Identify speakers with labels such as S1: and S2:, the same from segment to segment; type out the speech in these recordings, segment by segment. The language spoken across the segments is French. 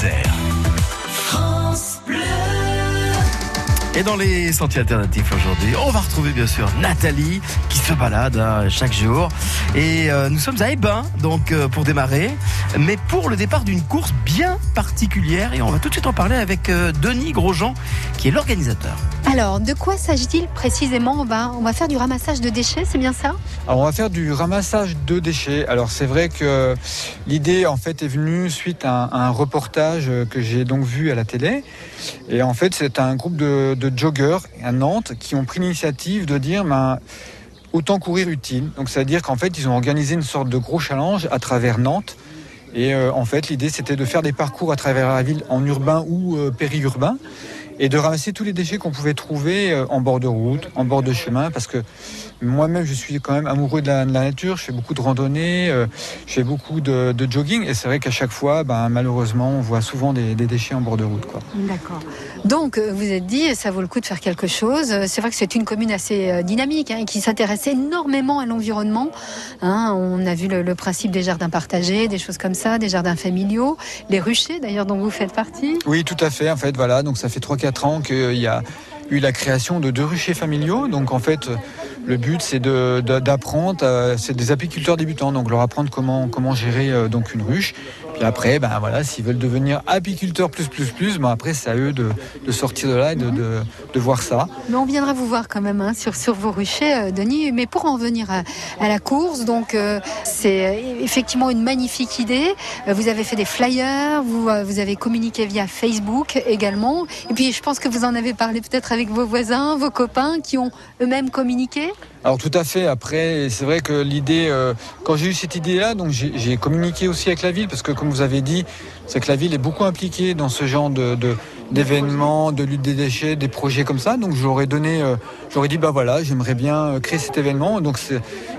S1: Isère. Et dans les sentiers alternatifs aujourd'hui, on va retrouver bien sûr Nathalie qui se balade hein, chaque jour. Et euh, nous sommes à Ebin, donc euh, pour démarrer, mais pour le départ d'une course bien particulière. Et on va tout de suite en parler avec euh, Denis Grosjean, qui est l'organisateur.
S2: Alors, de quoi s'agit-il précisément? On va, on va faire du ramassage de déchets, c'est bien ça?
S3: Alors, on va faire du ramassage de déchets. Alors, c'est vrai que l'idée, en fait, est venue suite à un, à un reportage que j'ai donc vu à la télé. Et en fait, c'est un groupe de, de joggers à Nantes qui ont pris l'initiative de dire ben, autant courir utile. Donc, c'est-à-dire qu'en fait, ils ont organisé une sorte de gros challenge à travers Nantes. Et euh, en fait, l'idée, c'était de faire des parcours à travers la ville en urbain ou euh, périurbain et de ramasser tous les déchets qu'on pouvait trouver euh, en bord de route, en bord de chemin, parce que moi-même, je suis quand même amoureux de la, de la, nature. Je fais beaucoup de randonnées, euh, je fais beaucoup de, de jogging, et c'est vrai qu'à chaque fois, ben, malheureusement, on voit souvent des, des déchets en bord de route.
S2: D'accord. Donc, euh, vous êtes dit, ça vaut le coup de faire quelque chose. C'est vrai que c'est une commune assez dynamique, hein, qui s'intéresse énormément à l'environnement. Hein, on a vu le, le, principe des jardins partagés, des choses comme ça, des jardins familiaux, les ruchers, d'ailleurs, dont vous faites partie.
S3: Oui, tout à fait. En fait, voilà. Donc, ça fait 3-4 ans qu'il y a eu la création de deux ruchers familiaux. Donc en fait, le but c'est d'apprendre, de, c'est des apiculteurs débutants, donc leur apprendre comment, comment gérer euh, donc une ruche. Puis après, ben voilà, s'ils veulent devenir apiculteurs plus plus plus, ben après c'est à eux de, de, sortir de là et de, de, voir ça.
S2: Mais on viendra vous voir quand même hein, sur, sur vos ruchers, euh, Denis. Mais pour en venir à, à la course, donc euh, c'est effectivement une magnifique idée. Euh, vous avez fait des flyers, vous, euh, vous avez communiqué via Facebook également. Et puis je pense que vous en avez parlé peut-être avec vos voisins, vos copains qui ont eux-mêmes communiqué.
S3: Alors tout à fait. Après, c'est vrai que l'idée, euh, quand j'ai eu cette idée-là, donc j'ai communiqué aussi avec la ville parce que comme vous avez dit, c'est que la ville est beaucoup impliquée dans ce genre de, d'événements, de lutte des déchets, des projets comme ça. Donc j'aurais donné, euh, j'aurais dit bah voilà, j'aimerais bien créer cet événement. Donc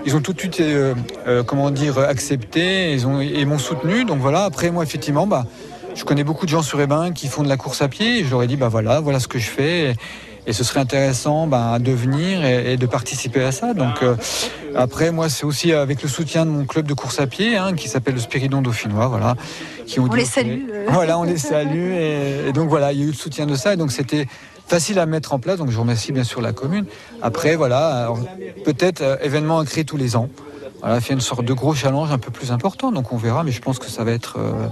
S3: ils ont tout de suite, euh, euh, comment dire, accepté, ils ont et m'ont soutenu. Donc voilà. Après moi effectivement, bah je connais beaucoup de gens sur Ebin qui font de la course à pied. Et je dit bah voilà, voilà ce que je fais. Et ce serait intéressant ben, de venir et, et, de participer à ça. Donc euh, après, moi, c'est aussi avec le soutien de mon club de course à pied hein, qui s'appelle le Spiridon Dauphinois, voilà, qui
S2: ont on les salue.
S3: Euh... Voilà, on les salue et, et, donc voilà, il y a eu le soutien de ça et donc c'était facile à mettre en place. Donc je remercie bien sûr la commune. Après, voilà, peut-être euh, événement à créer tous les ans. Voilà, fait une sorte de gros challenge un peu plus important. Donc on verra, mais je pense que ça va être euh,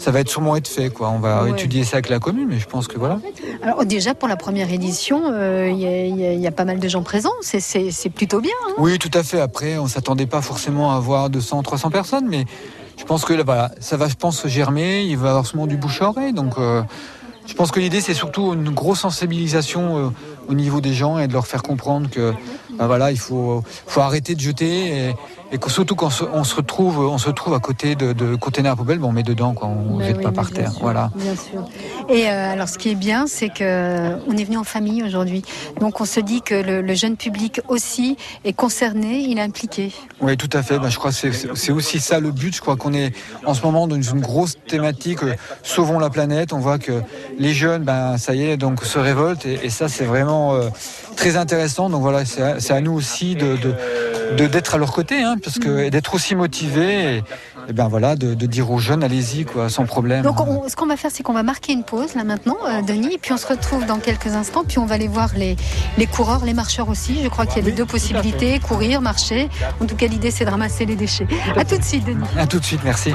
S3: ça va être sûrement être fait. Quoi. On va ouais. étudier ça avec la commune, mais je pense que voilà.
S2: Alors déjà pour la première édition, il euh, y, y, y, a pas mal de gens présents. C'est plutôt bien. Hein
S3: oui, tout à fait. Après, on s'attendait pas forcément à avoir 200, 300 personnes, mais je pense que là, voilà, ça va, je pense, germer. Il va y avoir sûrement du bouche à oreille. Donc, euh, je pense que l'idée, c'est surtout une grosse sensibilisation euh, au niveau des gens et de leur faire comprendre que ben voilà, il faut, faut arrêter de jeter et, et que surtout quand on se retrouve, on se trouve à côté de, de containers à poubelle, ben on met dedans, quoi, on ne jette oui, pas par terre.
S2: Sûr,
S3: voilà.
S2: Bien sûr. Et euh, alors, ce qui est bien, c'est que on est venu en famille aujourd'hui, donc on se dit que le, le, jeune public aussi est concerné, il est impliqué.
S3: Oui, tout à fait. Ben, je crois que c'est aussi ça le but. Je crois qu'on est en ce moment dans une grosse thématique. Euh, sauvons la planète. On voit que les jeunes, ben ça y est, donc se révoltent et, et ça, c'est vraiment euh, très intéressant. Donc voilà, c'est à, à, nous aussi de d'être de, à leur côté, hein, parce que d'être aussi motivé. Et, et ben voilà, de, de dire aux jeunes, allez-y, quoi, sans problème.
S2: Donc, on, ce qu'on va faire, c'est qu'on va marquer une pause là maintenant, euh, Denis, et puis on se retrouve dans quelques instants, puis on va aller voir les, les coureurs, les marcheurs aussi. Je crois qu'il y a les deux possibilités, courir, marcher. En tout cas, l'idée, c'est de ramasser les déchets. À tout de suite, Denis.
S3: À tout de suite, merci.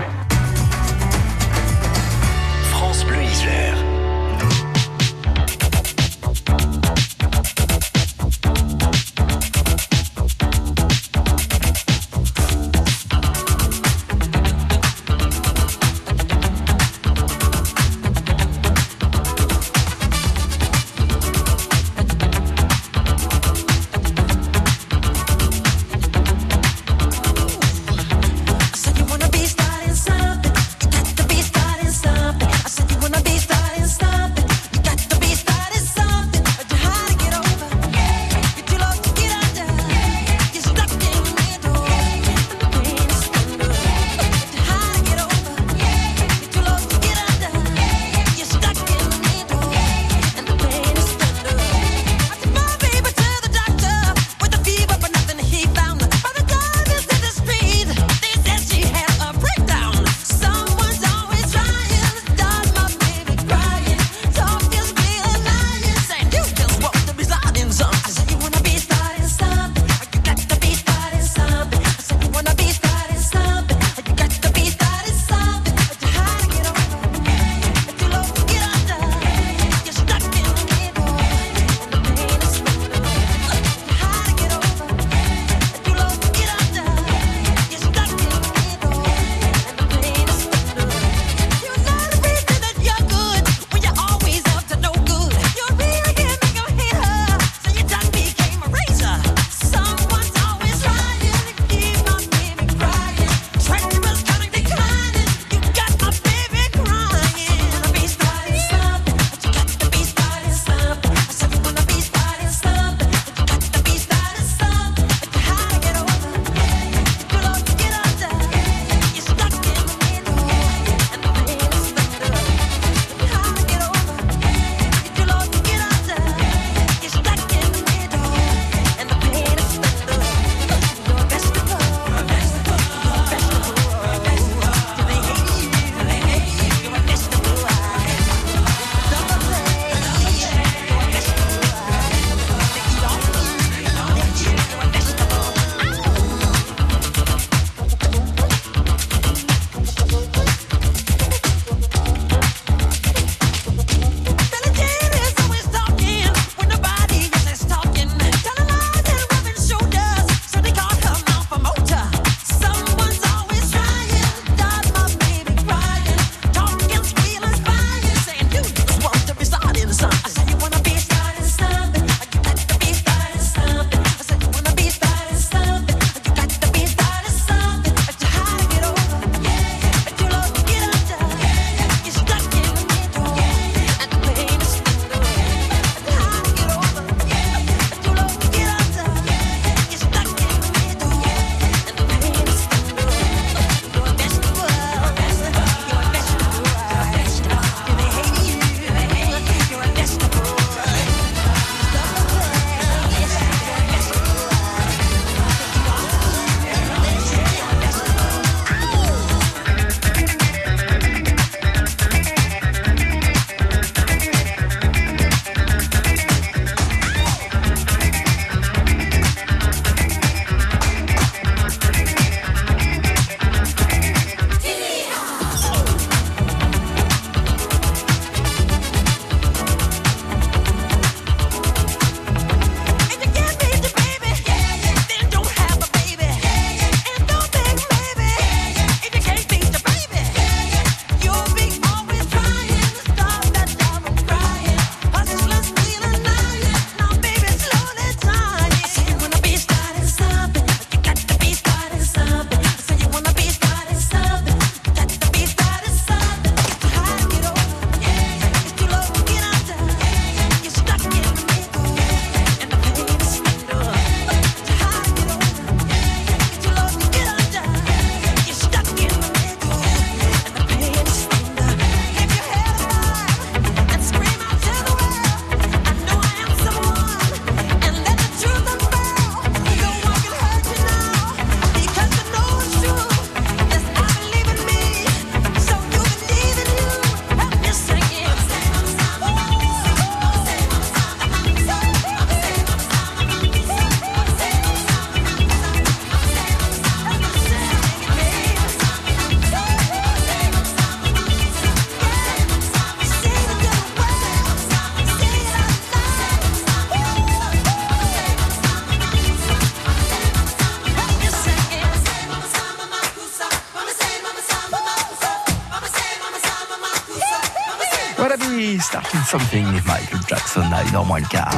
S4: Starting something
S1: with Michael Jackson, il dort moins le quart.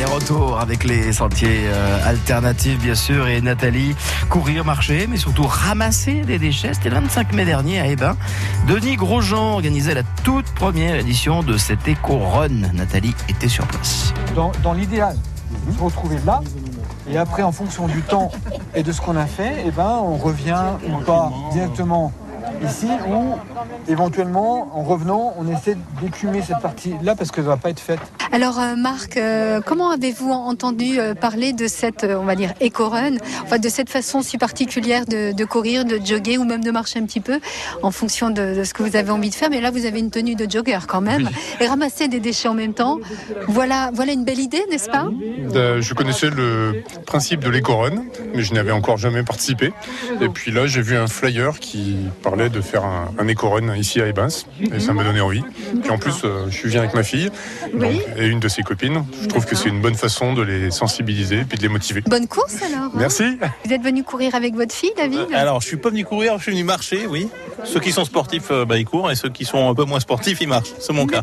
S1: Et retour avec les sentiers euh, alternatifs, bien sûr, et Nathalie, courir, marcher, mais surtout ramasser des déchets. C'était le 25 mai dernier à Ebin. Denis Grosjean organisait la toute première édition de cet éco-run. Nathalie était sur place.
S3: Dans, l'idéal, se retrouver là. Et après, en fonction du temps et de ce qu'on a fait, eh ben, on revient ou pas directement ici ou éventuellement en revenant on essaie d'écumer cette partie là parce qu'elle ne va pas être faite.
S2: Alors euh, Marc, euh, comment avez-vous entendu euh, parler de cette, on va dire, éco-run, enfin de cette façon si particulière de, de, courir, de jogger ou même de marcher un petit peu en fonction de, de, ce que vous avez envie de faire? Mais là vous avez une tenue de jogger quand même oui. et ramasser des déchets en même temps. Voilà, voilà une belle idée, n'est-ce pas?
S4: Je connaissais le principe de l'éco-run, mais je n'avais encore jamais participé. Et puis là j'ai vu un flyer qui parlait de faire un, un éco-run ici à Ebins et ça m'a donné envie. Puis en plus, je suis viens avec ma fille donc, oui. Et une de ses copines. Je trouve que c'est une bonne façon de les sensibiliser et puis de les motiver.
S2: Bonne course alors. Hein
S4: Merci.
S2: Vous êtes venu courir avec votre fille, David
S5: euh, Alors, je suis pas venu courir, je suis venu marcher, oui. Ceux qui sont sportifs, bah, ils courent et ceux qui sont un peu moins sportifs, ils marchent. C'est mon cas.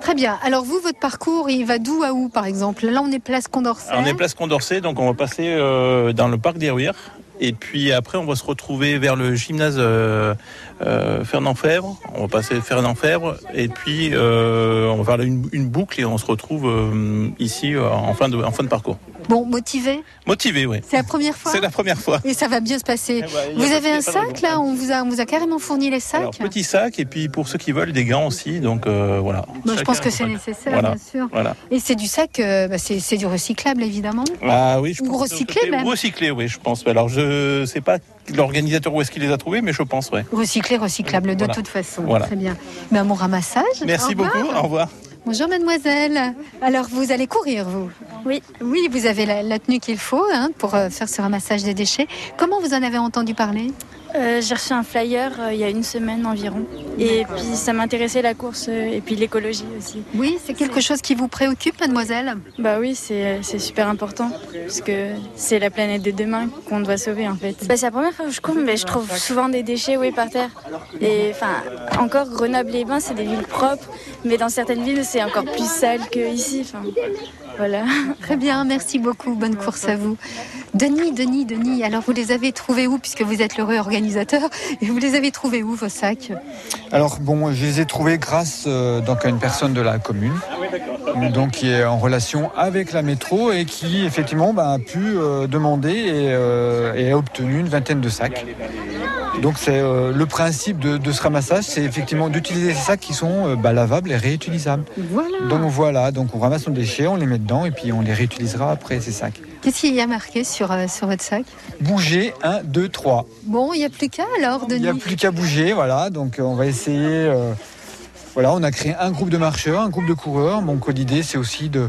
S2: Très bien. Alors vous, votre parcours, il va d'où à où, par exemple? Là, on est place Condorcet.
S5: Alors, on est place Condorcet, donc on va passer euh, dans le parc des Ruires. Et puis après, on va se retrouver vers le gymnase euh, euh, Fernand Fèvre. On va passer Fernand Fèvre. Et puis, euh, on va faire une, boucle et on se retrouve euh, ici de, en fin de parcours.
S2: Bon, motivé
S5: Motivé, oui.
S2: C'est la première fois
S5: C'est la première fois.
S2: Et ça va bien se passer. Eh ben, vous avez un sac, là on vous, a, on vous a carrément fourni les sacs
S5: Alors, petit sac, et puis pour ceux qui veulent, des gants aussi. Donc, euh, voilà.
S2: Bon, je pense que c'est nécessaire,
S5: voilà.
S2: bien sûr.
S5: Voilà.
S2: Et c'est du sac, euh, bah, c'est du recyclable, évidemment
S5: Ah oui, je
S2: Ou
S5: pense
S2: recyclé, même
S5: Recyclé, oui, je pense. Alors, je sais pas l'organisateur où est-ce qu'il les a trouvés, mais je pense, ouais.
S2: Recyclé, recyclable, de
S5: Voilà.
S2: toute façon.
S5: Voilà.
S2: Très bien. Mais à mon ramassage.
S5: Merci
S2: au
S5: beaucoup, au revoir.
S2: Bonjour mademoiselle. Alors vous allez courir vous?
S6: Oui.
S2: Oui, vous avez la, la tenue qu'il faut hein, pour euh, faire ce ramassage des déchets. Comment vous en avez entendu parler?
S6: Euh, J'ai reçu un flyer euh, il y a une semaine environ. Et puis ça m'intéressait la course euh, et puis l'écologie aussi.
S2: Oui, c'est quelque chose qui vous préoccupe mademoiselle?
S6: Bah oui, c'est c'est super important parce que c'est la planète de demain qu'on doit sauver en fait. Bah, c'est la première fois que je cours, mais je trouve souvent des déchets oui, par terre. Et enfin, encore Grenoble-les-Bains, c'est des villes propres, mais dans certaines villes, c'est encore plus sale qu'ici. Enfin, voilà.
S2: Très bien, merci beaucoup. Bonne course à vous. Denis, Denis, Denis, alors vous les avez trouvés où puisque vous êtes l'heureux organisateur Et vous les avez trouvés où vos sacs?
S3: Alors bon, je les ai trouvés grâce euh, donc à une personne de la commune, donc qui est en relation avec la métro et qui effectivement bah, a pu euh, demander et, euh, et, a obtenu une vingtaine de sacs. Donc c'est euh, le principe de, de, ce ramassage, c'est effectivement d'utiliser ces sacs qui sont bah, lavables et réutilisables.
S2: Voilà.
S3: Donc voilà, donc on ramasse nos déchets, on les met dedans et puis on les réutilisera après ces sacs.
S2: Qu'est-ce qu'il y a marqué sur, euh, sur votre sac?
S3: Bouger 1, 2, 3.
S2: Bon, il n'y a plus qu'à alors, Denis.
S3: Il n'y a plus qu'à bouger, voilà. Donc euh, on va essayer. Euh, voilà, on a créé un groupe de marcheurs, un groupe de coureurs. Donc l'idée, c'est aussi de,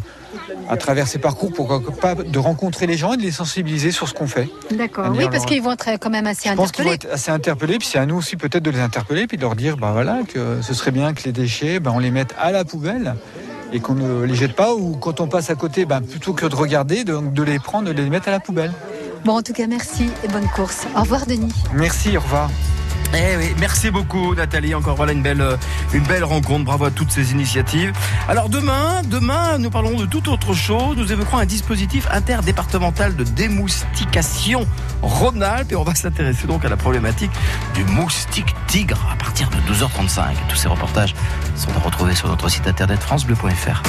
S3: à travers ces parcours, pourquoi pas, de rencontrer les gens et de les sensibiliser sur ce qu'on fait.
S2: D'accord. Oui, parce qu'ils vont être quand même assez
S3: Je pense qu'ils
S2: interpellés.
S3: vont être assez interpellés. Puis c'est à nous aussi peut-être de les interpeller, puis de leur dire, bah voilà, que ce serait bien que les déchets, bah, on les mette à la poubelle et qu'on ne les jette pas ou quand on passe à côté, ben, plutôt que de regarder, de, de, les prendre, de les mettre à la poubelle.
S2: Bon, en tout cas, merci et bonne course. Au revoir, Denis.
S3: Merci, au revoir.
S1: Eh merci beaucoup Nathalie. Encore voilà une belle, une belle rencontre. Bravo à toutes ces initiatives. Alors demain, demain, nous parlerons de toute autre chose. Nous évoquerons un dispositif interdépartemental de démoustication Rhône-Alpes et on va s'intéresser donc à la problématique du moustique tigre à partir de 12h35. Tous ces reportages sont à retrouver sur notre site internet francebleu.fr.